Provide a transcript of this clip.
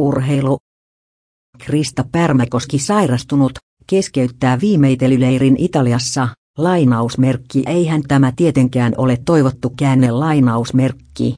Urheilu. Krista Pärmäkoski sairastunut, keskeyttää viimeitelyleirin Italiassa, lainausmerkki eihän tämä tietenkään ole toivottu käänne lainausmerkki.